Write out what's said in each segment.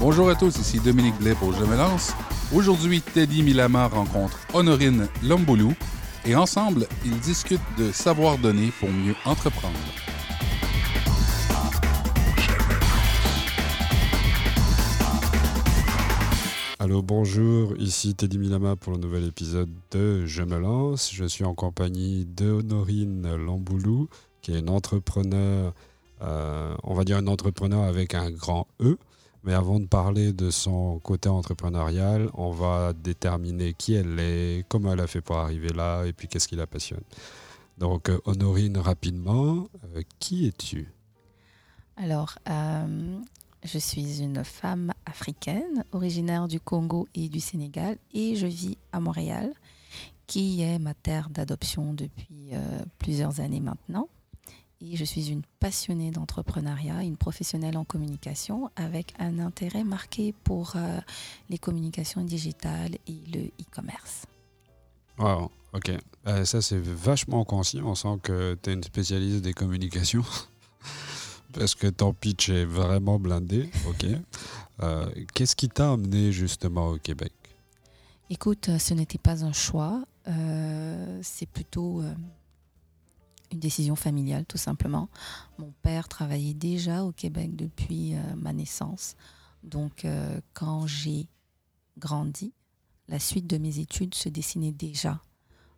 Bonjour à tous, ici Dominique Blais pour Je me lance. Aujourd'hui, Teddy Milama rencontre Honorine Lomboulou et ensemble, ils discutent de savoir donner pour mieux entreprendre. Allô, bonjour, ici Teddy Milama pour le nouvel épisode de Je me lance. Je suis en compagnie de Honorine Lamboulou, qui est une entrepreneur, euh, on va dire un entrepreneur avec un grand E. Mais avant de parler de son côté entrepreneurial, on va déterminer qui elle est, comment elle a fait pour arriver là et puis qu'est-ce qui la passionne. Donc, euh, Honorine, rapidement, euh, qui es-tu? Alors, euh, je suis une femme africaine, originaire du Congo et du Sénégal, et je vis à Montréal, qui est ma terre d'adoption depuis plusieurs années maintenant. Et je suis une passionnée d'entrepreneuriat, une professionnelle en communication, avec un intérêt marqué pour euh, les communications digitales et le e-commerce. Wow, ok. Euh, ça, c'est vachement conscient. On sent que tu es une spécialiste des communications. Parce que ton pitch est vraiment blindé. Ok. Euh, Qu'est-ce qui t'a amené justement au Québec? Écoute, ce n'était pas un choix, c'est plutôt une décision familiale, tout simplement. Mon père travaillait déjà au Québec depuis euh, ma naissance. Donc, euh, quand j'ai grandi, la suite de mes études se dessinait déjà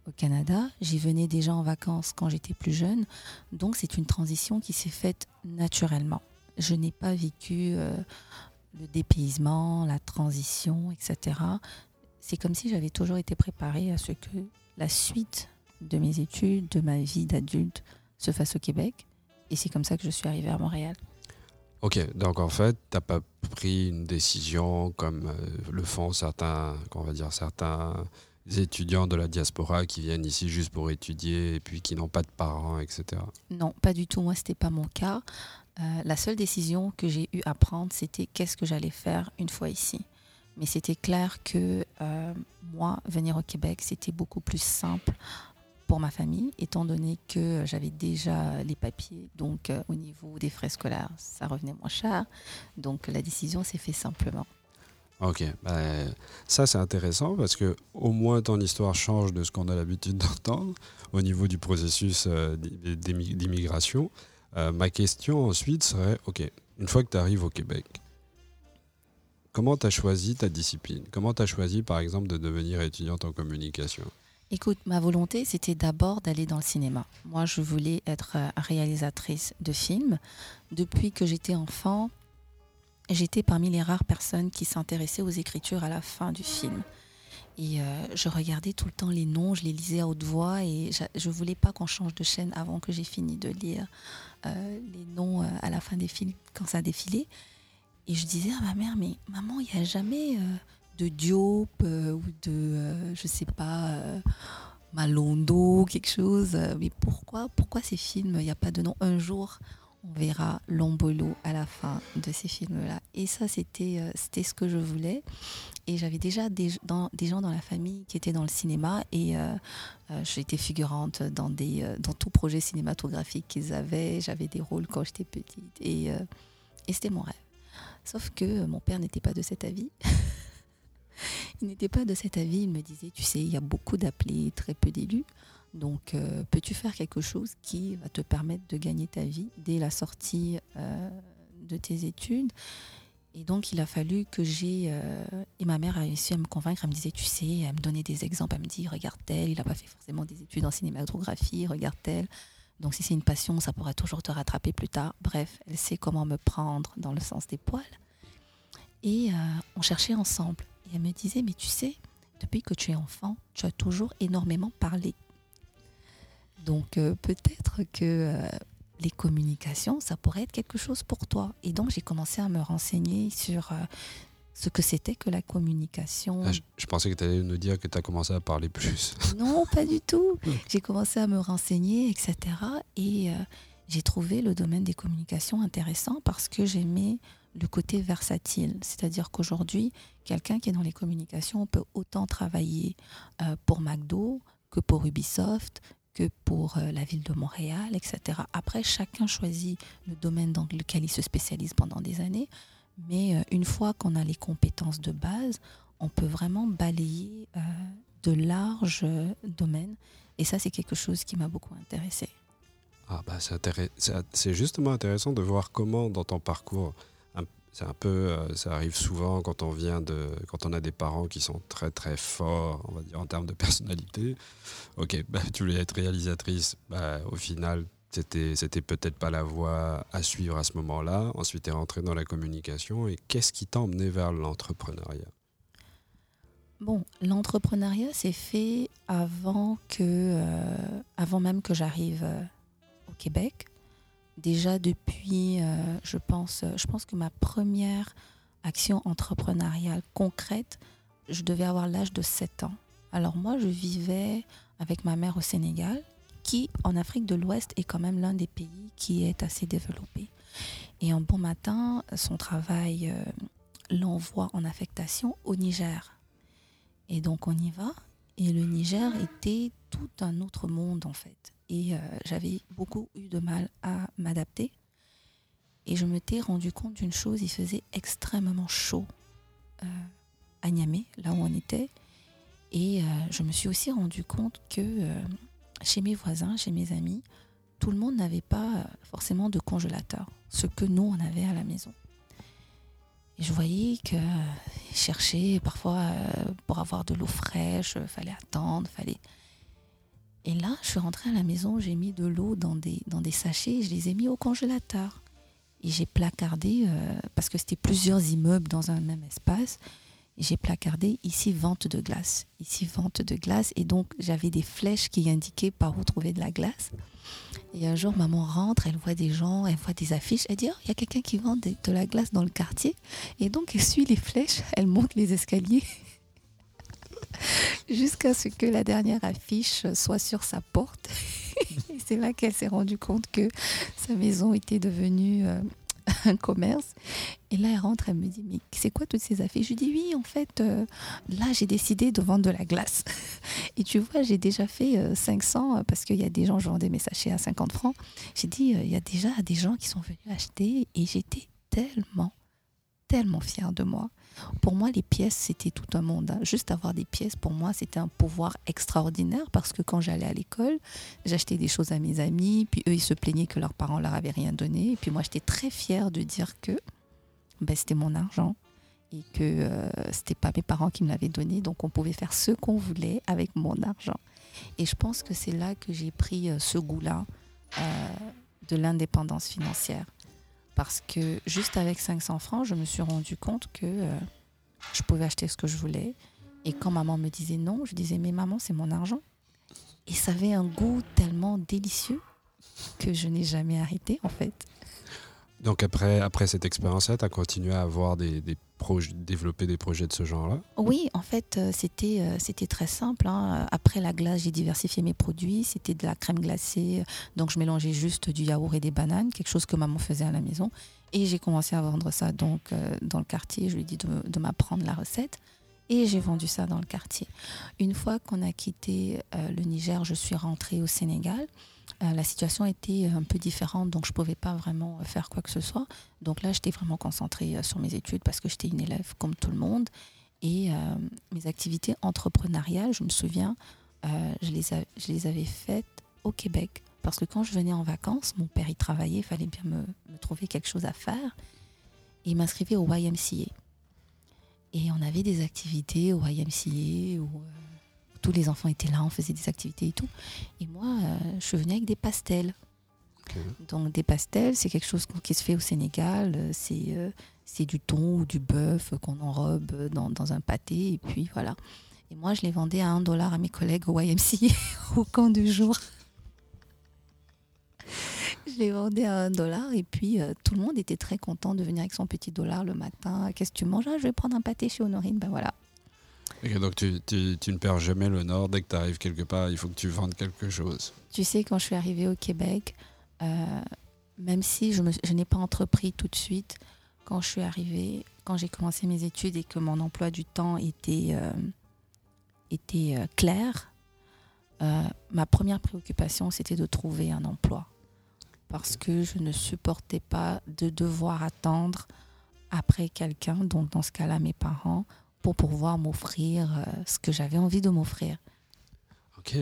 au Canada. J'y venais déjà en vacances quand j'étais plus jeune. Donc, c'est une transition qui s'est faite naturellement. Je n'ai pas vécu euh, le dépaysement, la transition, etc c'est comme si j'avais toujours été préparée à ce que la suite de mes études, de ma vie d'adulte, se fasse au Québec. Et c'est comme ça que je suis arrivée à Montréal. Ok, donc en fait, t'as pas pris une décision comme euh, le font certains, qu'on va dire certains étudiants de la diaspora qui viennent ici juste pour étudier et puis qui n'ont pas de parents, etc. Non, pas du tout. Moi, c'était pas mon cas. Euh, la seule décision que j'ai eu à prendre, c'était qu'est-ce que j'allais faire une fois ici. Mais c'était clair que euh, moi, venir au Québec, c'était beaucoup plus simple pour ma famille, étant donné que j'avais déjà les papiers. Donc, euh, au niveau des frais scolaires, ça revenait moins cher. Donc, la décision s'est faite simplement. Ok, ben, ça c'est intéressant parce que au moins ton histoire change de ce qu'on a l'habitude d'entendre au niveau du processus euh, d'i- d'immi- d'immigration. Euh, ma question ensuite serait, ok, une fois que tu arrives au Québec, comment tu as choisi ta discipline? Comment tu as choisi par exemple de devenir étudiante en communication? Écoute, ma volonté, c'était d'abord d'aller dans le cinéma. Moi, je voulais être euh, réalisatrice de films. Depuis que j'étais enfant, j'étais parmi les rares personnes qui s'intéressaient aux écritures à la fin du film. Et euh, je regardais tout le temps les noms, je les lisais à haute voix et je voulais pas qu'on change de chaîne avant que j'ai fini de lire euh, les noms à la fin des films quand ça défilait. Et je disais à ma mère, mais maman, il n'y a jamais de Diop euh, ou de, euh, je sais pas, euh, Malondo, quelque chose. Mais pourquoi, pourquoi ces films, il n'y a pas de nom Un jour, on verra Lombolo à la fin de ces films-là. Et ça, c'était euh, c'était ce que je voulais. Et j'avais déjà des, gens dans la famille qui étaient dans le cinéma et euh, j'étais figurante dans, des, dans tout projet cinématographique qu'ils avaient. J'avais des rôles quand j'étais petite et, et c'était mon rêve. Sauf que mon père n'était pas de cet avis. il n'était pas de cet avis. Il me disait, tu sais, il y a beaucoup d'appelés, très peu d'élus. Donc, euh, peux-tu faire quelque chose qui va te permettre de gagner ta vie dès la sortie euh, de tes études? Et donc, il a fallu que j'ai... euh, et ma mère a réussi à me convaincre. Elle me disait, tu sais, elle me donnait des exemples. Elle me dit, regarde tel, il n'a pas fait forcément des études en cinématographie, regarde tel. Donc, si c'est une passion, ça pourra toujours te rattraper plus tard. Bref, elle sait comment me prendre dans le sens des poils. Et on cherchait ensemble. Et elle me disait, mais tu sais, depuis que tu es enfant, tu as toujours énormément parlé. Donc euh, peut-être que euh, les communications, ça pourrait être quelque chose pour toi. Et donc j'ai commencé à me renseigner sur euh, ce que c'était que la communication. Ah, je, je pensais que tu allais nous dire que tu as commencé à parler plus. Non, pas du tout. J'ai commencé à me renseigner, etc. Et j'ai trouvé le domaine des communications intéressant parce que j'aimais le côté versatile. C'est-à-dire qu'aujourd'hui, quelqu'un qui est dans les communications peut autant travailler euh, pour McDo que pour Ubisoft, que pour euh, la ville de Montréal, etc. Après, chacun choisit le domaine dans lequel il se spécialise pendant des années. Mais euh, une fois qu'on a les compétences de base, on peut vraiment balayer de larges domaines. Et ça, c'est quelque chose qui m'a beaucoup intéressé. Ah bah c'est justement intéressant de voir comment dans ton parcours, c'est un peu, euh, ça arrive souvent quand on vient de, quand on a des parents qui sont très très forts, on va dire en termes de personnalité. Ok, bah, tu voulais être réalisatrice, bah, au final c'était c'était peut-être pas la voie à suivre à ce moment-là. Ensuite tu es rentrée dans la communication et qu'est-ce qui t'a emmené vers l'entrepreneuriat? Bon, l'entrepreneuriat s'est fait avant que, euh, avant même que j'arrive euh, au Québec. Déjà depuis, euh, je pense, je pense que ma première action entrepreneuriale concrète, je devais avoir l'âge de 7 ans. Alors moi, je vivais avec ma mère au Sénégal, qui en Afrique de l'Ouest est quand même l'un des pays qui est assez développé. Et un bon matin, son travail euh, l'envoie en affectation au Niger. Et donc on y va. Et le Niger était tout un autre monde en fait. Et euh, j'avais beaucoup eu de mal à m'adapter. Et je m'étais rendu compte d'une chose, il faisait extrêmement chaud euh, à Niamey, là où on était. Et euh, je me suis aussi rendu compte que chez mes voisins, chez mes amis, tout le monde n'avait pas forcément de congélateur, ce que nous, on avait à la maison. Je voyais que euh, chercher parfois euh, pour avoir de l'eau fraîche, euh, fallait attendre, fallait. Et là, je suis rentrée à la maison, j'ai mis de l'eau dans des, sachets et je les ai mis au congélateur. Et j'ai placardé, parce que c'était plusieurs immeubles dans un même espace, j'ai placardé ici vente de glace, ici vente de glace. Et donc, j'avais des flèches qui indiquaient par où trouver de la glace. Et un jour, maman rentre, elle voit des gens, elle voit des affiches, elle dit, oh, il y a quelqu'un qui vend de, la glace dans le quartier. Et donc, elle suit les flèches, elle monte les escaliers jusqu'à ce que la dernière affiche soit sur sa porte. Et c'est là qu'elle s'est rendue compte que sa maison était devenue euh, un commerce. Et là, elle rentre, elle me dit, mais c'est quoi toutes ces affiches Je lui dis, oui, en fait, euh, là, j'ai décidé de vendre de la glace. Et tu vois, j'ai déjà fait euh, 500, euh, parce qu'il y a des gens, je vendais mes sachets à 50 francs. J'ai dit, euh, il y a déjà des gens qui sont venus acheter. Et j'étais tellement, tellement fière de moi. Pour moi, les pièces, c'était tout un monde. hein. Juste avoir des pièces, pour moi, c'était un pouvoir extraordinaire parce que quand j'allais à l'école, j'achetais des choses à mes amis, puis eux, ils se plaignaient que leurs parents leur avaient rien donné. Et puis moi, j'étais très fière de dire que ben, c'était mon argent et que euh, c'était pas mes parents qui me l'avaient donné, donc on pouvait faire ce qu'on voulait avec mon argent. Et je pense que c'est là que j'ai pris euh, ce goût-là euh, de l'indépendance financière. Parce que juste avec 500 francs, je me suis rendu compte que euh, je pouvais acheter ce que je voulais. Et quand maman me disait non, je disais mais maman, c'est mon argent. Et ça avait un goût tellement délicieux que je n'ai jamais arrêté en fait. Donc après, après cette expérience-là, tu as continué à avoir des, projets, développer des projets de ce genre-là? Oui, en fait, euh, c'était euh, c'était très simple. hein. Après la glace, j'ai diversifié mes produits. C'était de la crème glacée. Donc, je mélangeais juste du yaourt et des bananes, quelque chose que maman faisait à la maison. Et j'ai commencé à vendre ça donc euh, dans le quartier. Je lui ai dit de, de m'apprendre la recette. Et j'ai vendu ça dans le quartier. Une fois qu'on a quitté euh, le Niger, je suis rentrée au Sénégal. Euh, la situation était un peu différente, donc je ne pouvais pas vraiment faire quoi que ce soit. Donc là, j'étais vraiment concentrée euh, sur mes études parce que j'étais une élève comme tout le monde. Et euh, mes activités entrepreneuriales, je me souviens, je, les avais faites au Québec. Parce que quand je venais en vacances, mon père y travaillait, il fallait bien me, trouver quelque chose à faire. Et il m'inscrivait au YMCA. Et on avait des activités au YMCA tous les enfants étaient là, on faisait des activités et tout. Et moi, euh, je suis venue avec des pastels. Donc des pastels, c'est quelque chose qui se fait au Sénégal. euh, C'est euh, c'est du thon ou du bœuf qu'on enrobe dans, dans un pâté. Et puis voilà. Et moi, je les vendais à un dollar à mes collègues au YMCA au camp du jour. Je les vendais à un dollar et puis euh, tout le monde était très content de venir avec son petit dollar le matin. Qu'est-ce que tu manges? Ah, Je vais prendre un pâté chez Honorine. Ben voilà. Ok, donc tu, tu- tu ne perds jamais le nord. Dès que tu arrives quelque part, il faut que tu vendes quelque chose. Tu sais, quand je suis arrivée au Québec, euh, même si je, je n'ai pas entrepris tout de suite, quand je suis arrivée, quand j'ai commencé mes études et que mon emploi du temps était, euh, était euh, clair, ma première préoccupation, c'était de trouver un emploi. Parce que je ne supportais pas de devoir attendre après quelqu'un, donc dans ce cas-là mes parents, pour pouvoir m'offrir euh, ce que j'avais envie de m'offrir. Ok.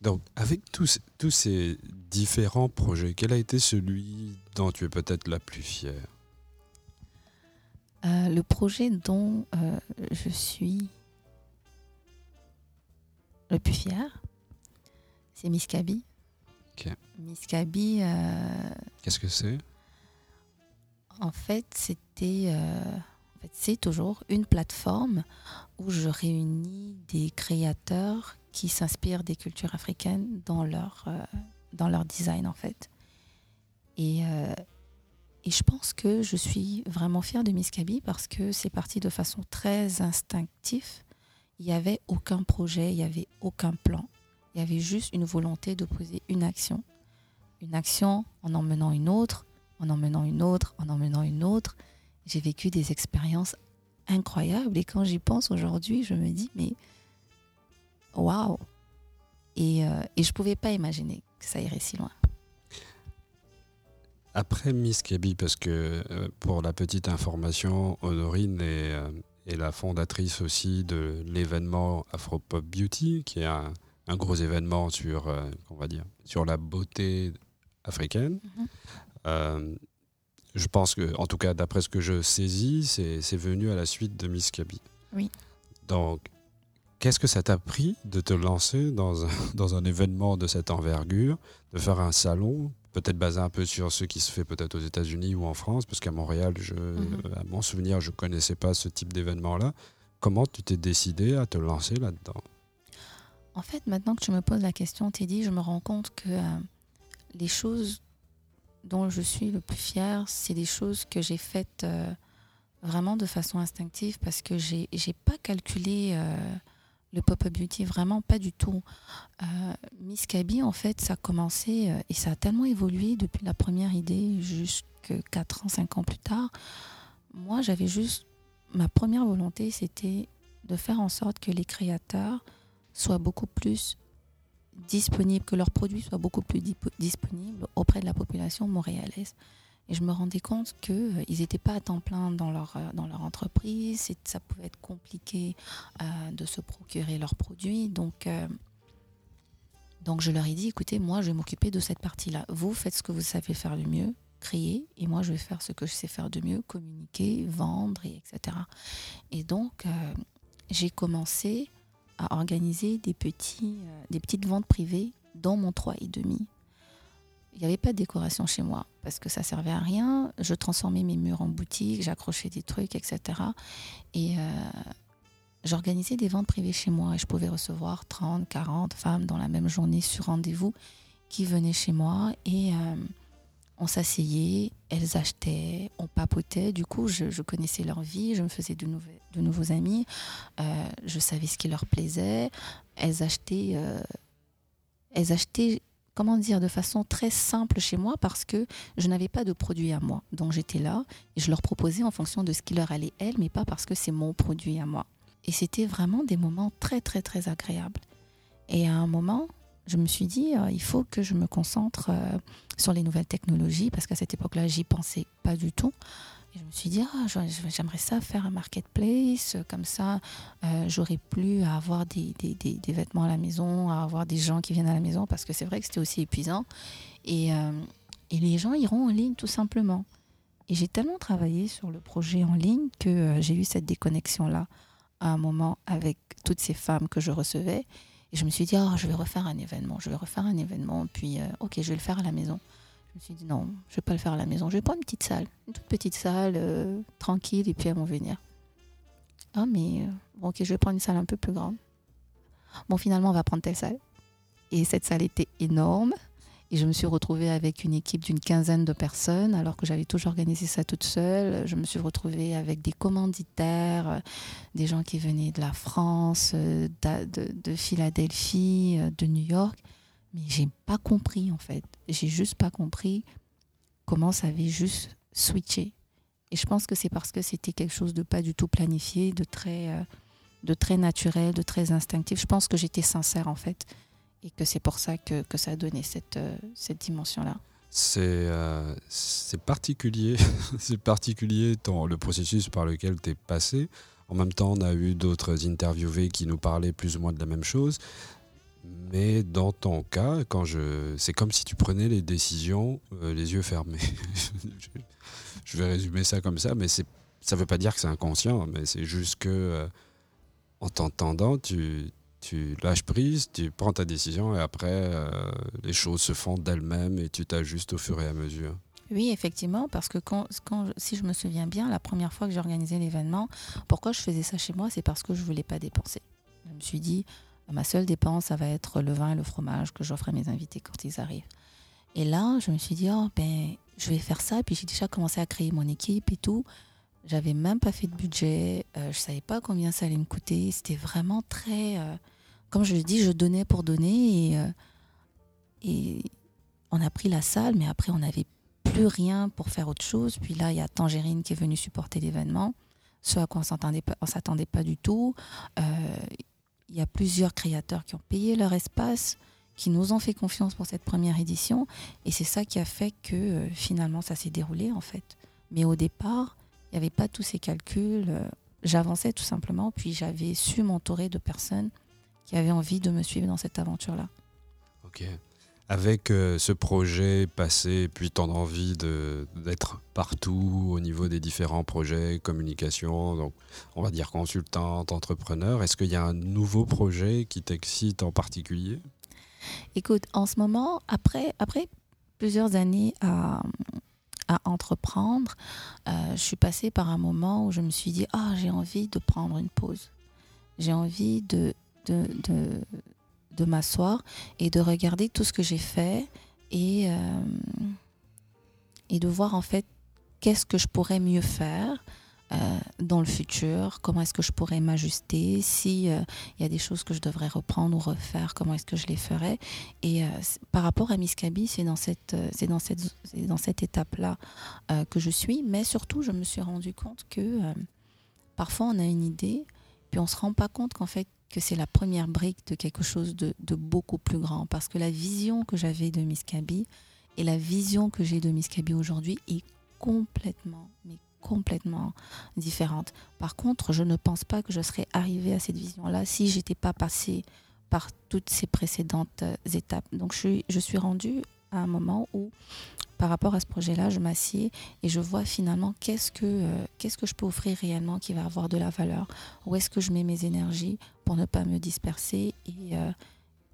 Donc, avec tous, tous ces différents projets, quel a été celui dont tu es peut-être la plus fière? Euh, le projet dont euh, je suis le plus fière, c'est Miss Kaby. Ok. Miss Kaby, euh, Qu'est-ce que c'est? en fait, c'était, c'est toujours une plateforme où je réunis des créateurs qui s'inspirent des cultures africaines dans leur, euh, dans leur design, en fait. Et, euh, et je pense que je suis vraiment fière de Miss Kaby parce que c'est parti de façon très instinctive. Il n'y avait aucun projet, il n'y avait aucun plan. Il y avait juste une volonté de poser une action. Une action en emmenant une autre, en emmenant une autre, en emmenant une autre. J'ai vécu des expériences incroyables et quand j'y pense aujourd'hui, je me dis mais waouh et, euh, et je ne pouvais pas imaginer que ça irait si loin. Après Miss Kaby, parce que euh, pour la petite information, Honorine est, euh, est la fondatrice aussi de l'événement Afropop Beauty, qui est un, un gros événement sur, euh, on va dire, sur la beauté africaine. Mhm. Euh, je pense que, en tout cas, d'après ce que je saisis, c'est venu à la suite de Miss Kaby. Oui. Donc, qu'est-ce que ça t'a pris de te lancer dans un, dans un événement de cette envergure, de faire un salon, peut-être basé un peu sur ce qui se fait peut-être aux États-Unis ou en France, parce qu'à Montréal, je, Mhm. à mon souvenir, je ne connaissais pas ce type d'événement-là. Comment tu t'es décidé à te lancer là-dedans? En fait, maintenant que tu me poses la question, Teddy, je me rends compte que euh, les choses dont je suis le plus fière, c'est des choses que j'ai faites euh, vraiment de façon instinctive parce que j'ai j'ai pas calculé euh, le pop-up beauty, vraiment pas du tout. Euh, Miss Kaby, en fait, ça a commencé et ça a tellement évolué depuis la première idée jusque 4 ans, 5 ans plus tard. Moi, j'avais juste. Ma première volonté, c'était de faire en sorte que les créateurs soient beaucoup plus disponibles, que leurs produits soient beaucoup plus disponibles auprès de la population montréalaise. Et je me rendais compte qu'ils n'étaient pas à temps plein dans leur, euh, dans leur entreprise, c'est- ça pouvait être compliqué euh, de se procurer leurs produits. Donc, euh, donc je leur ai dit, écoutez, moi je vais m'occuper de cette partie-là. Vous faites ce que vous savez faire le mieux, créer, et moi je vais faire ce que je sais faire de mieux, communiquer, vendre, et etc. Et donc, euh, j'ai commencé à organiser des, petits, euh, des petites ventes privées dans mon 3,5. Il n'y avait pas de décoration chez moi parce que ça servait à rien. Je transformais mes murs en boutique, j'accrochais des trucs, etc. Et euh, j'organisais des ventes privées chez moi et je pouvais recevoir 30, 40 femmes dans la même journée sur rendez-vous qui venaient chez moi et euh, on s'asseyait, elles achetaient, on papotait. Du coup, je, connaissais leur vie, je me faisais de nouveaux amis, euh, je savais ce qui leur plaisait. Elles achetaient, euh, elles achetaient, comment dire, de façon très simple chez moi parce que je n'avais pas de produit à moi. Donc j'étais là et je leur proposais en fonction de ce qui leur allait elles, mais pas parce que c'est mon produit à moi. Et c'était vraiment des moments très très très agréables. Et à un moment, je me suis dit, euh, il faut que je me concentre euh, sur les nouvelles technologies parce qu'à cette époque-là, j'y pensais pas du tout. Je me suis dit, ah, j'aimerais ça faire un marketplace, euh, comme ça, j'aurais plus à avoir des, vêtements à la maison, à avoir des gens qui viennent à la maison, parce que c'est vrai que c'était aussi épuisant. Et, et les gens iront en ligne tout simplement. Et j'ai tellement travaillé sur le projet en ligne que j'ai eu cette déconnexion-là à un moment avec toutes ces femmes que je recevais. Et je me suis dit, Ah, je vais refaire un événement, je vais refaire un événement, puis euh, ok, je vais le faire à la maison. Je me suis dit, non, je vais pas le faire à la maison, je vais prendre une petite salle, une toute petite salle, euh, tranquille, et puis elles vont venir. Ah, mais euh, ok, je vais prendre une salle un peu plus grande. Bon, finalement, on va prendre telle salle. Et cette salle était énorme. Et je me suis retrouvée avec une équipe d'une quinzaine de personnes, alors que j'avais toujours organisé ça toute seule. Je me suis retrouvée avec des commanditaires, euh, des gens qui venaient de la France, euh, de, de Philadelphie, euh, de New York. Mais j'ai pas compris, en fait. J'ai juste pas compris comment ça avait juste switché. Et je pense que c'est parce que c'était quelque chose de pas du tout planifié, de très, de très naturel, de très instinctif. Je pense que j'étais sincère, en fait. Et que c'est pour ça que, que ça a donné cette, euh, cette dimension-là. C'est euh, particulier, c'est particulier ton, le processus par lequel tu es passé. En même temps, on a eu d'autres interviewés qui nous parlaient plus ou moins de la même chose. Mais dans ton cas, quand je, c'est comme si tu prenais les décisions euh, les yeux fermés. je vais résumer ça comme ça, mais ça ne veut pas dire que c'est inconscient, mais c'est juste que euh, en t'entendant, tu, tu lâches prise, tu prends ta décision et après, euh, les choses se font d'elles-mêmes et tu t'ajustes au fur et à mesure. Oui, effectivement, parce que quand, si je me souviens bien, la première fois que j'ai organisé l'événement, pourquoi je faisais ça chez moi C'est parce que je ne voulais pas dépenser. Je me suis dit, ma seule dépense, ça va être le vin et le fromage que j'offre à mes invités quand ils arrivent. Et là, je me suis dit, oh, ben, je vais faire ça. Puis j'ai déjà commencé à créer mon équipe et tout. J'avais même pas fait de budget. Euh, je savais pas combien ça allait me coûter. C'était vraiment très. Euh, comme je le dis, je donnais pour donner. Et, euh, et on a pris la salle, mais après, on n'avait plus rien pour faire autre chose. Puis là, il y a Tangerine qui est venu supporter l'événement, ce à quoi on ne s'attendait pas du tout. Il y a plusieurs créateurs qui ont payé leur espace, qui nous ont fait confiance pour cette première édition. Et c'est ça qui a fait que finalement, ça s'est déroulé en fait. Mais au départ, il n'y avait pas tous ces calculs. Euh, j'avançais tout simplement, puis j'avais su m'entourer de personnes qui avaient envie de me suivre dans cette aventure-là. Ok. Avec euh, ce projet passé, puis ton envie d'être partout au niveau des différents projets, communication, donc on va dire consultante, entrepreneur, est-ce qu'il y a un nouveau projet qui t'excite en particulier? Écoute, en ce moment, après, après plusieurs années à, à entreprendre, euh, je suis passée par un moment où je me suis dit, ah, j'ai envie de prendre une pause. J'ai envie de, de, m'asseoir et de regarder tout ce que j'ai fait et, euh, et de voir en fait qu'est-ce que je pourrais mieux faire euh, dans le futur, comment est-ce que je pourrais m'ajuster, si il y a des choses que je devrais reprendre ou refaire, comment est-ce que je les ferais. Et euh, par rapport à Miss Kaby, c'est dans cette, cette, cette étape-là euh, que je suis. Mais surtout, je me suis rendu compte que parfois on a une idée, puis on se rend pas compte qu'en fait que c'est la première brique de quelque chose de, beaucoup plus grand. Parce que la vision que j'avais de Miss Kaby et la vision que j'ai de Miss Kaby aujourd'hui est complètement, mais complètement différente. Par contre, je ne pense pas que je serais arrivée à cette vision-là si j'étais pas passée par toutes ces précédentes euh, étapes. Donc, je suis, je suis rendue à un moment où, par rapport à ce projet-là, je m'assieds et je vois finalement qu'est-ce que, euh, qu'est-ce que je peux offrir réellement qui va avoir de la valeur. Où est-ce que je mets mes énergies? Ne pas me disperser et, euh,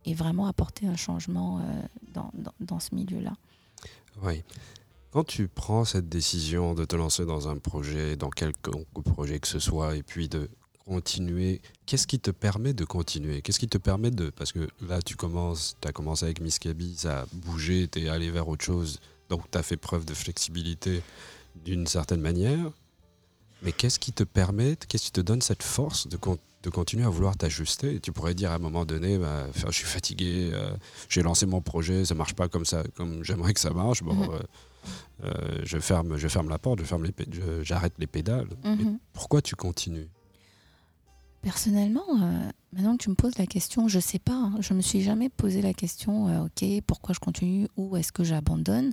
et vraiment apporter un changement dans, dans, dans ce milieu-là. Oui. Quand tu prends cette décision de te lancer dans un projet, dans quelque projet que ce soit, et puis de continuer, qu'est-ce qui te permet de continuer? Qu'est-ce qui te permet de... Parce que là, tu commences, tu as commencé avec Miss Kaby, ça a bougé, tu es allé vers autre chose, donc tu as fait preuve de flexibilité d'une certaine manière. Mais qu'est-ce qui te permet, qu'est-ce qui te donne cette force de, de continuer à vouloir t'ajuster Tu pourrais dire à un moment donné, bah, je suis fatigué, euh, j'ai lancé mon projet, ça marche pas comme ça, comme j'aimerais que ça marche. Bon, mhm. euh, euh, je, ferme, je ferme la porte, je ferme les, j'arrête les pédales. Mhm. pourquoi tu continues? Personnellement, euh, maintenant que tu me poses la question, je ne sais pas. Hein. je me suis jamais posé la question, ok, pourquoi je continue ou est-ce que j'abandonne?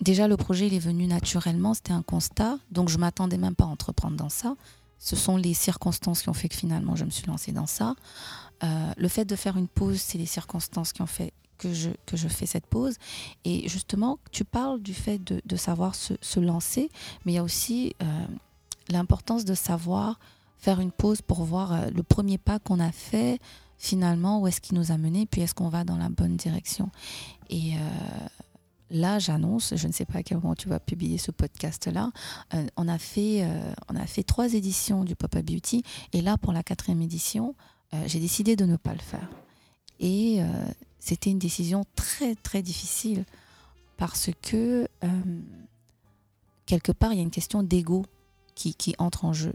Déjà, le projet il est venu naturellement, c'était un constat, donc je m'attendais même pas à entreprendre dans ça. Ce sont les circonstances qui ont fait que finalement je me suis lancée dans ça. le fait de faire une pause, c'est les circonstances qui ont fait que je, que je fais cette pause. Et justement, tu parles du fait de, savoir se, lancer, mais il y a aussi euh, l'importance de savoir faire une pause pour voir euh, le premier pas qu'on a fait, finalement, où est-ce qu'il nous a mené, puis est-ce qu'on va dans la bonne direction. Et euh, là, j'annonce, je ne sais pas à quel moment tu vas publier ce podcast-là, on, a fait, on a fait trois éditions du Pop-Up Beauty, et là, pour la quatrième édition, j'ai décidé de ne pas le faire. Et c'était une décision très très difficile parce que euh, quelque part il y a une question d'ego qui, entre en jeu.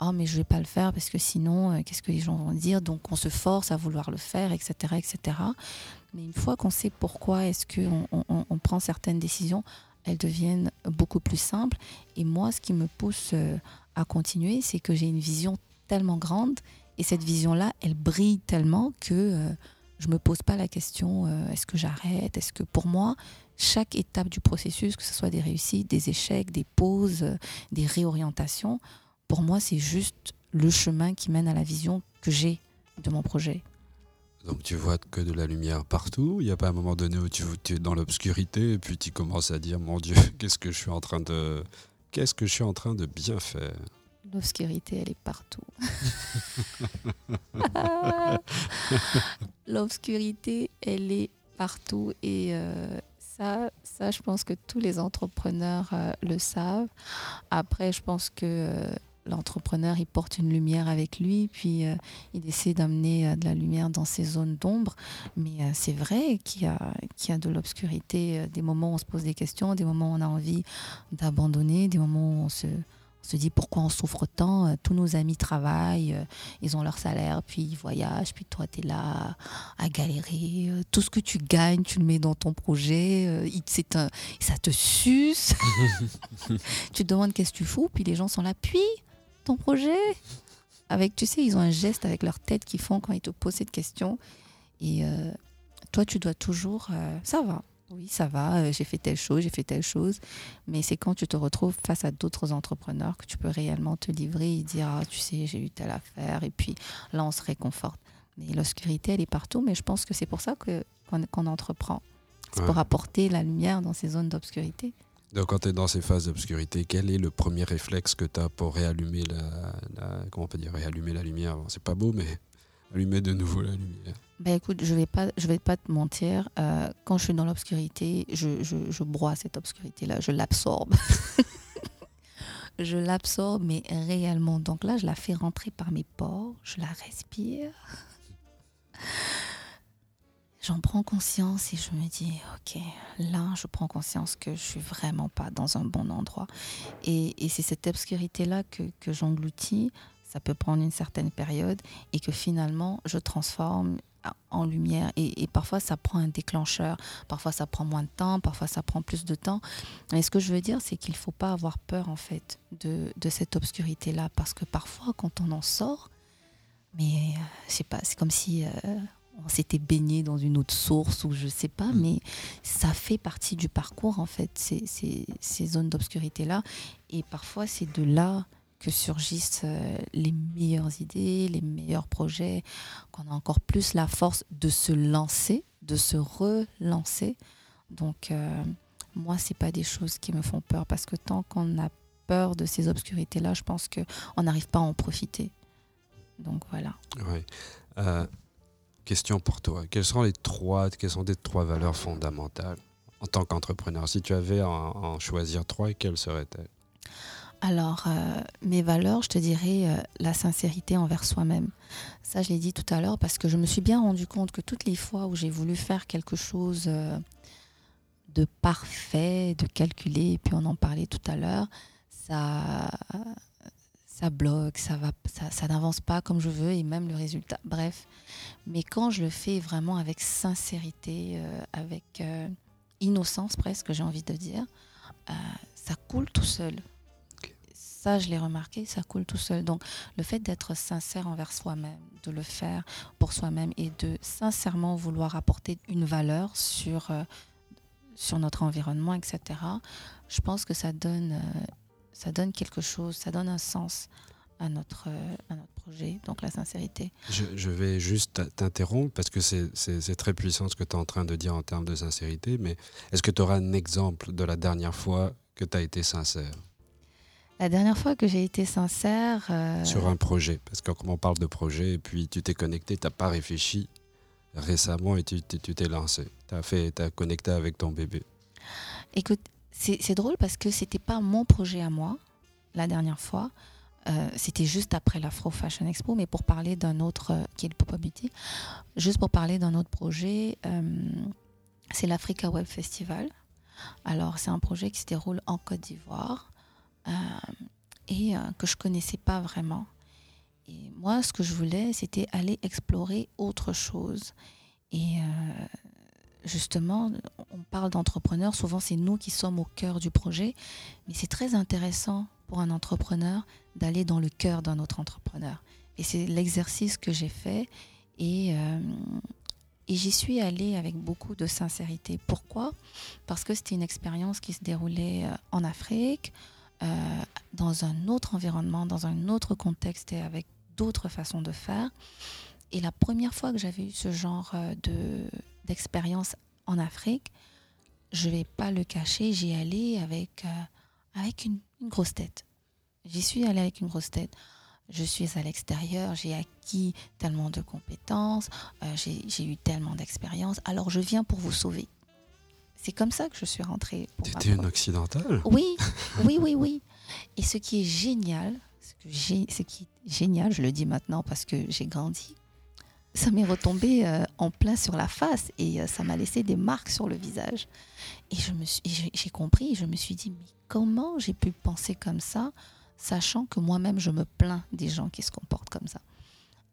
Oh mais je vais pas le faire parce que sinon euh, qu'est-ce que les gens vont dire? Donc on se force à vouloir le faire etc etc. Mais une fois qu'on sait pourquoi est-ce qu'on on, prend certaines décisions elles deviennent beaucoup plus simples et moi ce qui me pousse euh, à continuer c'est que j'ai une vision tellement grande et cette vision là elle brille tellement que je me pose pas la question euh, est-ce que j'arrête Est-ce que pour moi, chaque étape du processus, que ce soit des réussites, des échecs, des pauses, des réorientations, pour moi, c'est juste le chemin qui mène à la vision que j'ai de mon projet. Donc tu vois que de la lumière partout. Il n'y a pas un moment donné où tu, es dans l'obscurité et puis tu commences à dire mon Dieu, qu'est-ce que je suis en train de, qu'est-ce que je suis en train de bien faire? L'obscurité, elle est partout. L'obscurité, elle est partout et euh, ça, ça, je pense que tous les entrepreneurs euh, le savent. Après, je pense que euh, l'entrepreneur, il porte une lumière avec lui, puis euh, il essaie d'amener euh, de la lumière dans ces zones d'ombre. Mais euh, c'est vrai qu'il y a, qu'il y a de l'obscurité, des moments où on se pose des questions, des moments où on a envie d'abandonner, des moments où on se, on se dit pourquoi on souffre tant. Tous nos amis travaillent, ils ont leur salaire, puis ils voyagent, puis toi, tu es là à galérer. Tout ce que tu gagnes, tu le mets dans ton projet. C'est un, ça te suce. tu te demandes qu'est-ce que tu fous, puis les gens sont là. Puis, ton projet? Avec, Tu sais, ils ont un geste avec leur tête qu'ils font quand ils te posent cette question. Et toi, tu dois toujours. ça va oui, ça va, euh, j'ai fait telle chose, j'ai fait telle chose. Mais c'est quand tu te retrouves face à d'autres entrepreneurs que tu peux réellement te livrer et dire, ah, tu sais, j'ai eu telle affaire. Et puis là, on se réconforte. Mais l'obscurité, elle est partout. Mais je pense que c'est pour ça que, qu'on, entreprend. C'est pour apporter la lumière dans ces zones d'obscurité. Donc, quand tu es dans ces phases d'obscurité, quel est le premier réflexe que tu as pour réallumer la, comment on dire, réallumer la lumière? C'est pas beau, mais allumer de nouveau la lumière. Ben écoute, je vais pas, je vais pas te mentir. Euh, quand je suis dans l'obscurité, je, je, je, broie cette obscurité-là, je l'absorbe. je l'absorbe, mais réellement. Donc là, je la fais rentrer par mes pores, je la respire. J'en prends conscience et je me dis, ok, là, je prends conscience que je suis vraiment pas dans un bon endroit. Et, c'est cette obscurité-là que, j'engloutis. Ça peut prendre une certaine période et que finalement je transforme en lumière. Et, parfois ça prend un déclencheur, parfois ça prend moins de temps, parfois ça prend plus de temps. Mais ce que je veux dire, c'est qu'il ne faut pas avoir peur en fait de, de cette obscurité-là. Parce que parfois quand on en sort, mais euh, je sais pas, c'est comme si euh, on s'était baigné dans une autre source ou je sais pas, mm. mais ça fait partie du parcours en fait, ces, ces, ces zones d'obscurité-là. Et parfois c'est de là que surgissent euh, les meilleures idées, les meilleurs projets, qu'on a encore plus la force de se lancer, de se relancer. Donc, euh, moi, ce pas des choses qui me font peur parce que tant qu'on a peur de ces obscurités-là, je pense qu'on n'arrive pas à en profiter. Donc, voilà. Euh, question pour toi. Quelles sont les trois, quelles sont les trois valeurs fondamentales en tant qu'entrepreneur? Si tu avais à en choisir trois, quelles seraient-elles? Alors, euh, mes valeurs, je te dirais euh, la sincérité envers soi-même. Ça, je l'ai dit tout à l'heure parce que je me suis bien rendu compte que toutes les fois où j'ai voulu faire quelque chose euh, de parfait, de calculé, et puis on en parlait tout à l'heure, ça, ça bloque, ça, va, ça, ça n'avance pas comme je veux et même le résultat. Bref, mais quand je le fais vraiment avec sincérité, avec innocence presque, j'ai envie de dire, ça coule tout seul ça, je l'ai remarqué, ça coule tout seul. Donc, le fait d'être sincère envers soi-même, de le faire pour soi-même et de sincèrement vouloir apporter une valeur sur, euh, sur notre environnement, etc., je pense que ça donne, euh, ça donne quelque chose, ça donne un sens à notre, à notre projet, donc la sincérité. Je, je vais juste t'interrompre parce que c'est très puissant ce que tu es en train de dire en termes de sincérité, mais est-ce que tu auras un exemple de la dernière fois que tu as été sincère? La dernière fois que j'ai été sincère. Euh, Sur un projet, parce que quand on parle de projet, et puis tu t'es connecté, tu n'as pas réfléchi récemment et tu t'es lancé. Tu as, fait, as connecté avec ton bébé. Écoute, c'est drôle parce que c'était pas mon projet à moi la dernière fois. Euh, c'était juste après l'Afro Fashion Expo, mais pour parler d'un autre, euh, qui est le Pop Beauty, juste pour parler d'un autre projet, c'est l'Africa Web Festival. Alors, c'est un projet qui se déroule en Côte d'Ivoire. Euh, et euh, que je connaissais pas vraiment. Et moi, ce que je voulais, c'était aller explorer autre chose. Et euh, justement, on parle d'entrepreneurs, souvent c'est nous qui sommes au cœur du projet, mais c'est très intéressant pour un entrepreneur d'aller dans le cœur d'un autre entrepreneur. Et c'est l'exercice que j'ai fait. Et, Et j'y suis allée avec beaucoup de sincérité. Pourquoi? Parce que c'était une expérience qui se déroulait euh, en Afrique, euh, dans un autre environnement, dans un autre contexte et avec d'autres façons de faire. Et la première fois que j'avais eu ce genre euh, de, d'expérience en Afrique, je ne vais pas le cacher, j'y allais avec, avec une, une grosse tête. J'y suis allée avec une grosse tête je suis à l'extérieur, j'ai acquis tellement de compétences, euh, j'ai eu tellement d'expérience, alors je viens pour vous sauver. C'est comme ça que je suis rentrée. Tu étais une occidentale Oui, oui, oui, oui. Et ce qui est génial, ce, que ce qui est génial, je le dis maintenant parce que j'ai grandi, ça m'est retombé euh, en plein sur la face et euh, ça m'a laissé des marques sur le visage. Et j'ai compris, je me suis dit, mais comment j'ai pu penser comme ça sachant que moi-même, je me plains des gens qui se comportent comme ça?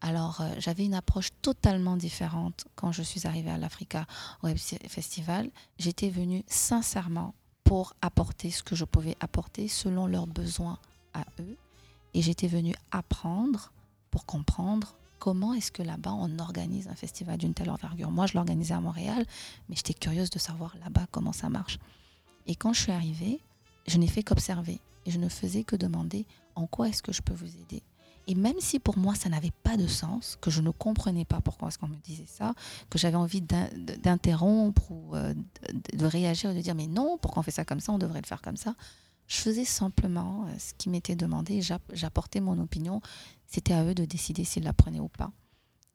Alors, euh, j'avais une approche totalement différente quand je suis arrivée à l'Africa Web Festival. J'étais venue sincèrement pour apporter ce que je pouvais apporter selon leurs besoins à eux. Et j'étais venue apprendre pour comprendre comment est-ce que là-bas on organise un festival d'une telle envergure? Moi, je l'organisais à Montréal, mais j'étais curieuse de savoir là-bas comment ça marche. Et quand je suis arrivée, je n'ai fait qu'observer et je ne faisais que demander en quoi est-ce que je peux vous aider. Et même si pour moi ça n'avait pas de sens, que je ne comprenais pas pourquoi est-ce qu'on me disait ça, que j'avais envie d'interrompre ou euh, de réagir et de dire mais non, pourquoi on fait ça comme ça, on devrait le faire comme ça, je faisais simplement euh, ce qui m'était demandé, j'apportais mon opinion, c'était à eux de décider s'ils la prenaient ou pas.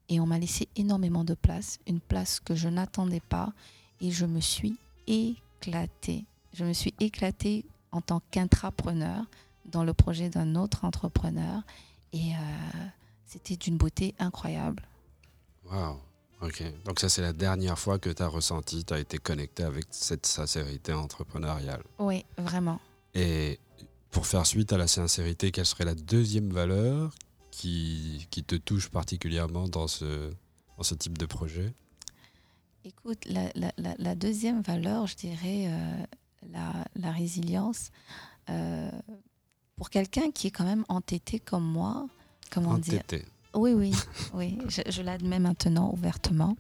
Et on m'a laissé énormément de place, une place que je n'attendais pas, et je me suis éclatée. Je me suis éclatée en tant qu'intrapreneur dans le projet d'un autre entrepreneur. Et euh, c'était d'une beauté incroyable. Waouh! Ok. Donc, ça, c'est la dernière fois que tu as ressenti, tu as été connecté avec cette sincérité entrepreneuriale. Oui, vraiment. Et pour faire suite à la sincérité, quelle serait la deuxième valeur qui, qui te touche particulièrement dans ce, dans ce type de projet Écoute, la, la, la, deuxième valeur, je dirais, euh, la, résilience. Euh, pour quelqu'un qui est quand même entêté comme moi, comment entêté. dire Oui, oui, oui, je, l'admets maintenant ouvertement.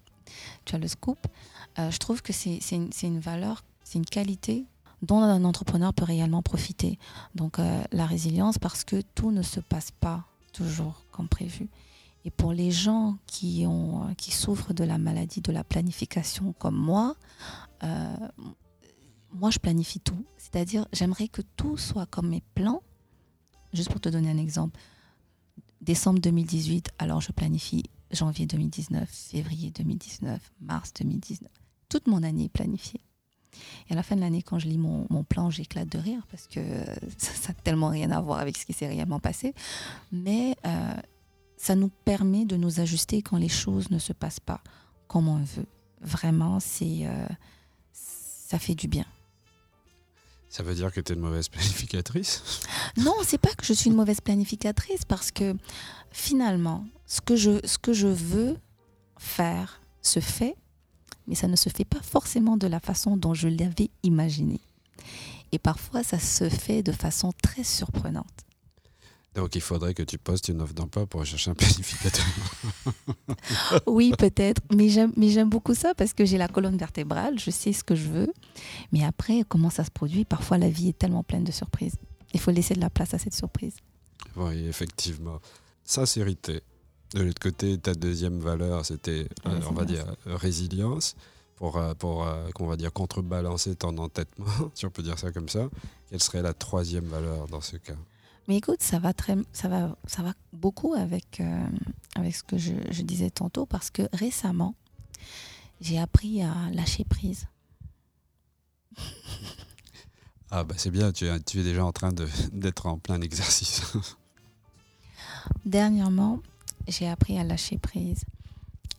Tu as le scoop. Euh, je trouve que c'est une, une, valeur, c'est une qualité dont un entrepreneur peut réellement profiter. Donc la résilience, parce que tout ne se passe pas toujours comme prévu. Et pour les gens qui, ont, qui souffrent de la maladie de la planification comme moi, moi, je planifie tout. C'est-à-dire, j'aimerais que tout soit comme mes plans. Juste pour te donner un exemple. Décembre 2018, alors je planifie janvier 2019, février 2019, mars 2019. Toute mon année est planifiée. Et à la fin de l'année, quand je lis mon, plan, j'éclate de rire parce que ça n'a tellement rien à voir avec ce qui s'est réellement passé. Mais euh, ça nous permet de nous ajuster quand les choses ne se passent pas comme on veut. Vraiment, c'est, euh, ça fait du bien. Ça veut dire que tu es une mauvaise planificatrice? Non, c'est pas que je suis une mauvaise planificatrice parce que finalement, ce que je, ce que je veux faire se fait, mais ça ne se fait pas forcément de la façon dont je l'avais imaginé. Et parfois, ça se fait de façon très surprenante. Donc il faudrait que tu postes une offre d'emploi pour chercher un planificateur. oui, peut-être. Mais j'aime beaucoup ça parce que j'ai la colonne vertébrale, je sais ce que je veux. Mais après, comment ça se produit? Parfois, la vie est tellement pleine de surprises. Il faut laisser de la place à cette surprise. Oui, effectivement. Sincérité. De l'autre côté, ta deuxième valeur, c'était, euh, on va dire, résilience. Pour, euh, pour euh, qu'on va dire, contrebalancer ton entêtement, si on peut dire ça comme ça. Quelle serait la troisième valeur dans ce cas? Mais écoute, ça va, très, ça va, ça va beaucoup avec, euh, avec ce que je, je, disais tantôt parce que récemment, j'ai appris à lâcher prise. Ah bah c'est bien, tu, tu, es déjà en train d'être en plein exercice. Dernièrement, j'ai appris à lâcher prise.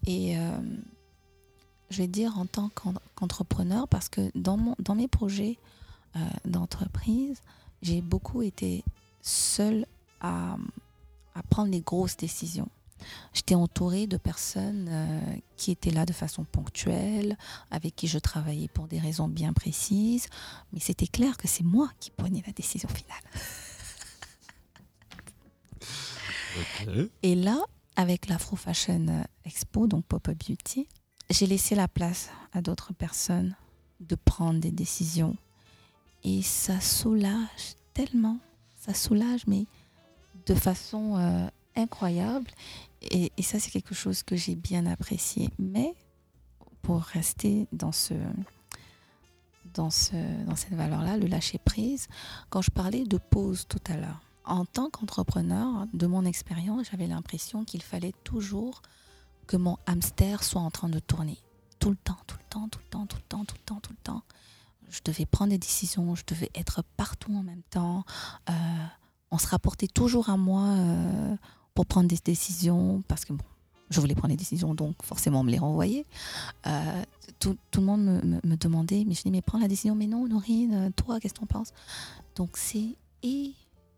Et euh, je vais dire en tant qu'entrepreneur, parce que dans, mon, dans mes projets euh, d'entreprise, j'ai beaucoup été seule à, prendre les grosses décisions. J'étais entourée de personnes euh, qui étaient là de façon ponctuelle, avec qui je travaillais pour des raisons bien précises, mais c'était clair que c'est moi qui prenais la décision finale. Et là, avec l'Afro Fashion Expo, donc Pop-Up Beauty, j'ai laissé la place à d'autres personnes de prendre des décisions. Et ça soulage tellement, ça soulage, mais de façon euh, incroyable. Et, ça, c'est quelque chose que j'ai bien apprécié. Mais pour rester dans cette valeur-là, le lâcher prise, quand je parlais de pause tout à l'heure, en tant qu'entrepreneur, de mon expérience, j'avais l'impression qu'il fallait toujours que mon hamster soit en train de tourner. Tout le temps, tout le temps, tout le temps, tout le temps, tout le temps, tout le temps. Je devais prendre des décisions, je devais être partout en même temps. Euh, on se rapportait toujours à moi euh, pour prendre des décisions parce que bon, je voulais prendre des décisions, donc forcément on me les renvoyait. Euh, tout, le monde me, demandait, mais je dis, mais prends la décision, mais non, Norine, toi, qu'est-ce que tu en penses? Donc c'est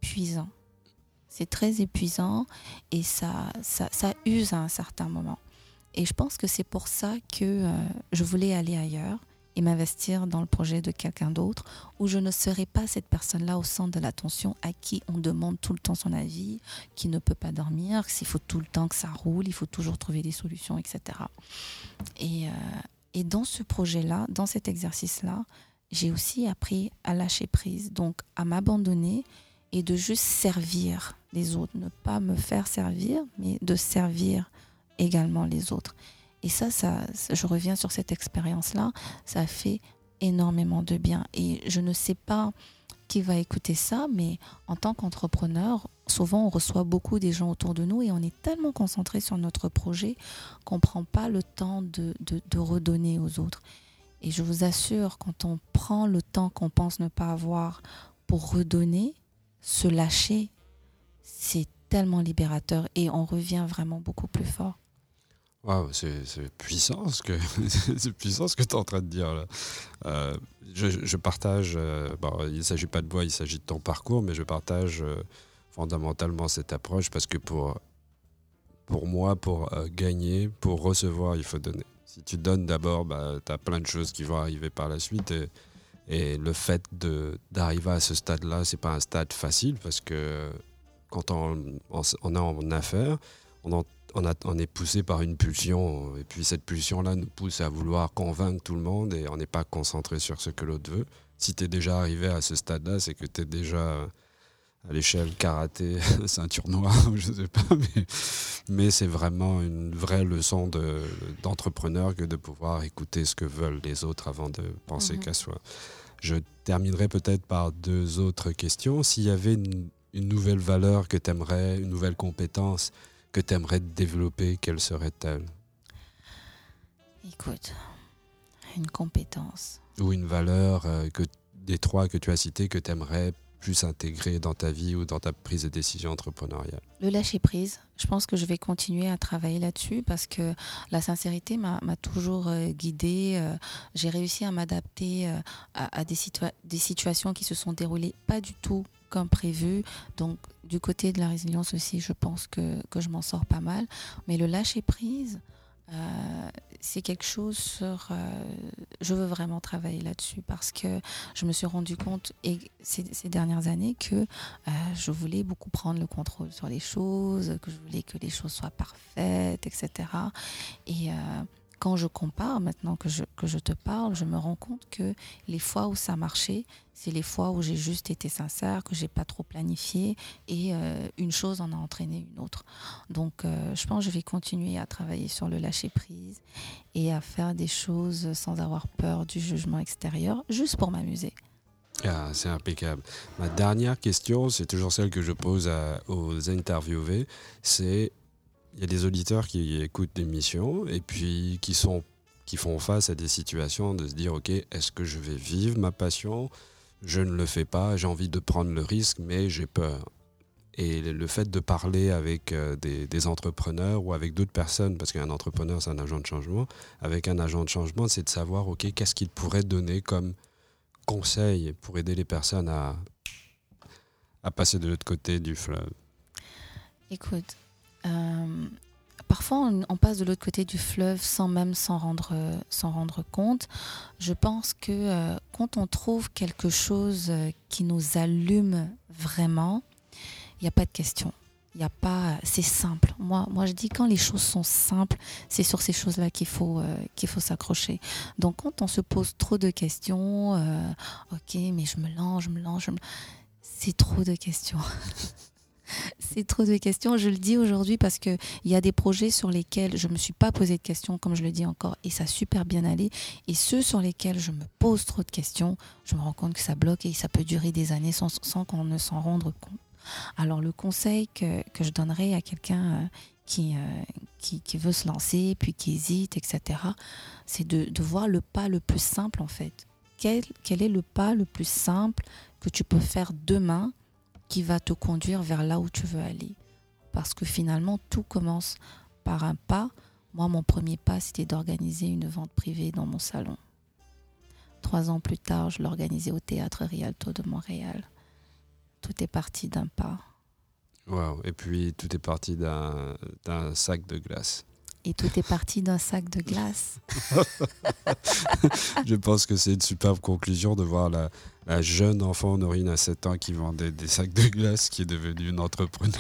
épuisant. C'est très épuisant et ça, ça, use à un certain moment. Et je pense que c'est pour ça que euh, je voulais aller ailleurs et m'investir dans le projet de quelqu'un d'autre, où je ne serai pas cette personne-là au centre de l'attention à qui on demande tout le temps son avis, qui ne peut pas dormir, s'il faut tout le temps que ça roule, il faut toujours trouver des solutions, etc. Et, euh, et dans ce projet-là, dans cet exercice-là, j'ai aussi appris à lâcher prise, donc à m'abandonner et de juste servir les autres, ne pas me faire servir, mais de servir également les autres. Et ça, ça, je reviens sur cette expérience-là, ça fait énormément de bien. Et je ne sais pas qui va écouter ça, mais en tant qu'entrepreneur, souvent on reçoit beaucoup des gens autour de nous et on est tellement concentré sur notre projet qu'on ne prend pas le temps de, de, de, redonner aux autres. Et je vous assure, quand on prend le temps qu'on pense ne pas avoir pour redonner, se lâcher, c'est tellement libérateur et on revient vraiment beaucoup plus fort. Wow, c'est puissant ce que c'est puissant ce que tu es en train de dire là. Euh, je, partage. Euh, bon, il ne s'agit pas de moi, il s'agit de ton parcours, mais je partage euh, fondamentalement cette approche parce que pour pour moi, pour gagner, pour recevoir, il faut donner. Si tu donnes d'abord, bah, tu as plein de choses qui vont arriver par la suite. Et le fait d'arriver à ce stade-là, c'est pas un stade facile parce que quand on, on, on est en affaires, on, en, on, est poussé par une pulsion, et puis cette pulsion-là nous pousse à vouloir convaincre tout le monde, et on n'est pas concentré sur ce que l'autre veut. Si tu es déjà arrivé à ce stade-là, c'est que tu es déjà à l'échelle karaté, ceinture noire, je sais pas, mais, mais c'est vraiment une vraie leçon d'entrepreneur que de pouvoir écouter ce que veulent les autres avant de penser mmh. qu'à soi. Je terminerai peut-être par deux autres questions. S'il y avait une, une nouvelle valeur que tu aimerais, une nouvelle compétence que tu aimerais développer, quelle serait-elle? Écoute, une compétence. Ou une valeur euh, que, des trois que tu as citées que tu aimerais plus intégrer dans ta vie ou dans ta prise de décision entrepreneuriale? Le lâcher prise. Je pense que je vais continuer à travailler là-dessus parce que la sincérité m'a toujours euh, guidée. Euh, J'ai réussi à m'adapter euh, à, des, des situations qui se sont déroulées pas du tout comme prévu. Donc, du côté de la résilience aussi, je pense que, que je m'en sors pas mal. Mais le lâcher prise, euh, c'est quelque chose sur. Euh, je veux vraiment travailler là-dessus parce que je me suis rendu compte et ces, ces dernières années que euh, je voulais beaucoup prendre le contrôle sur les choses, que je voulais que les choses soient parfaites, etc. Et quand je compare, maintenant que je, que je te parle, je me rends compte que les fois où ça marchait, c'est les fois où j'ai juste été sincère, que j'ai pas trop planifié et euh, une chose en a entraîné une autre. Donc euh, je pense que je vais continuer à travailler sur le lâcher prise et à faire des choses sans avoir peur du jugement extérieur, juste pour m'amuser. Ah, c'est impeccable. Ma dernière question, c'est toujours celle que je pose aux interviewés, c'est il y a des auditeurs qui écoutent l'émission et puis qui, sont, qui font face à des situations de se dire, OK, est-ce que je vais vivre ma passion? Je ne le fais pas, j'ai envie de prendre le risque, mais j'ai peur. Et le fait de parler avec euh, des, des entrepreneurs ou avec d'autres personnes, parce qu'un entrepreneur, c'est un agent de changement, avec un agent de changement, c'est de savoir, OK, qu'est-ce qu'il pourrait donner comme conseil pour aider les personnes à, à passer de l'autre côté du fleuve? Écoute, euh, parfois, on, passe de l'autre côté du fleuve sans même s'en rendre, s'en rendre compte. Je pense que euh, quand on trouve quelque chose qui nous allume vraiment, il n'y a pas de question. Il a pas, c'est simple. Moi, moi, je dis quand les choses sont simples, c'est sur ces choses-là qu'il faut euh, qu'il faut s'accrocher. Donc, quand on se pose trop de questions, euh, ok, mais je me lance, je me lance, c'est trop de questions. c'est trop de questions. Je le dis aujourd'hui parce qu'il y a des projets sur lesquels je ne me suis pas posé de questions, comme je le dis encore, et ça a super bien allé. Et ceux sur lesquels je me pose trop de questions, je me rends compte que ça bloque et ça peut durer des années sans, sans qu'on ne s'en rende compte. Alors le conseil que, que je donnerais à quelqu'un euh, qui, euh, qui, qui, veut se lancer, puis qui hésite, etc., c'est de, de voir le pas le plus simple en fait. Quel, quel est le pas le plus simple que tu peux faire demain qui va te conduire vers là où tu veux aller. Parce que finalement, tout commence par un pas. Moi, mon premier pas, c'était d'organiser une vente privée dans mon salon. Trois ans plus tard, je l'organisais au théâtre Rialto de Montréal. Tout est parti d'un pas. Wow. Et puis, tout est parti d'un sac de glace. Et tout est parti d'un sac de glace. Je pense que c'est une superbe conclusion de voir la, jeune enfant Norine à 7 ans qui vendait des sacs de glace, qui est devenue une entrepreneur,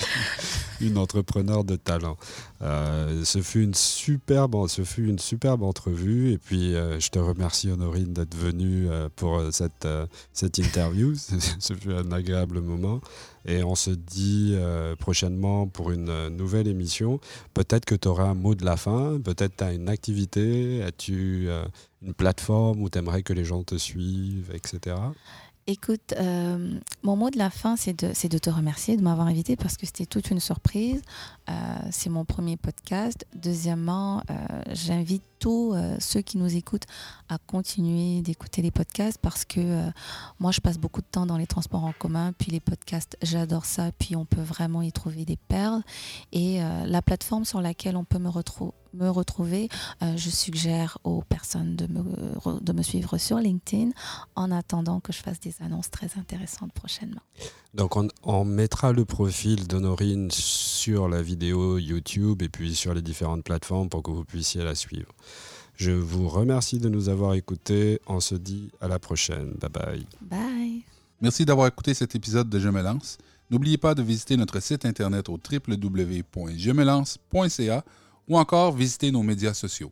une entrepreneur de talent. Euh, ce fut une superbe, ce fut une superbe entrevue. Et puis, euh, je te remercie Honorine d'être venue euh, pour cette, cette interview. Ce fut un agréable moment. Et on se dit euh, prochainement pour une nouvelle émission. Peut-être que tu auras un mot de la fin, peut-être tu as une activité, as-tu euh, une plateforme où tu aimerais que les gens te suivent, etc. Écoute, euh, mon mot de la fin, c'est de, te remercier de m'avoir invité parce que c'était toute une surprise. Euh, c'est mon premier podcast. Deuxièmement, euh, j'invite tous euh, ceux qui nous écoutent à continuer d'écouter les podcasts parce que moi, je passe beaucoup de temps dans les transports en commun. Puis les podcasts, j'adore ça. Puis on peut vraiment y trouver des perles. Et la plateforme sur laquelle on peut me, retrou me retrouver, je suggère aux personnes de me suivre sur LinkedIn en attendant que je fasse des annonces très intéressantes prochainement. Donc on, on mettra le profil d'Honorine sur la vidéo YouTube et puis sur les différentes plateformes pour que vous puissiez la suivre. Je vous remercie de nous avoir écoutés. On se dit à la prochaine. Bye bye. Bye. Merci d'avoir écouté cet épisode de Je me lance. N'oubliez pas de visiter notre site internet au www.jemelance.ca ou encore visiter nos médias sociaux.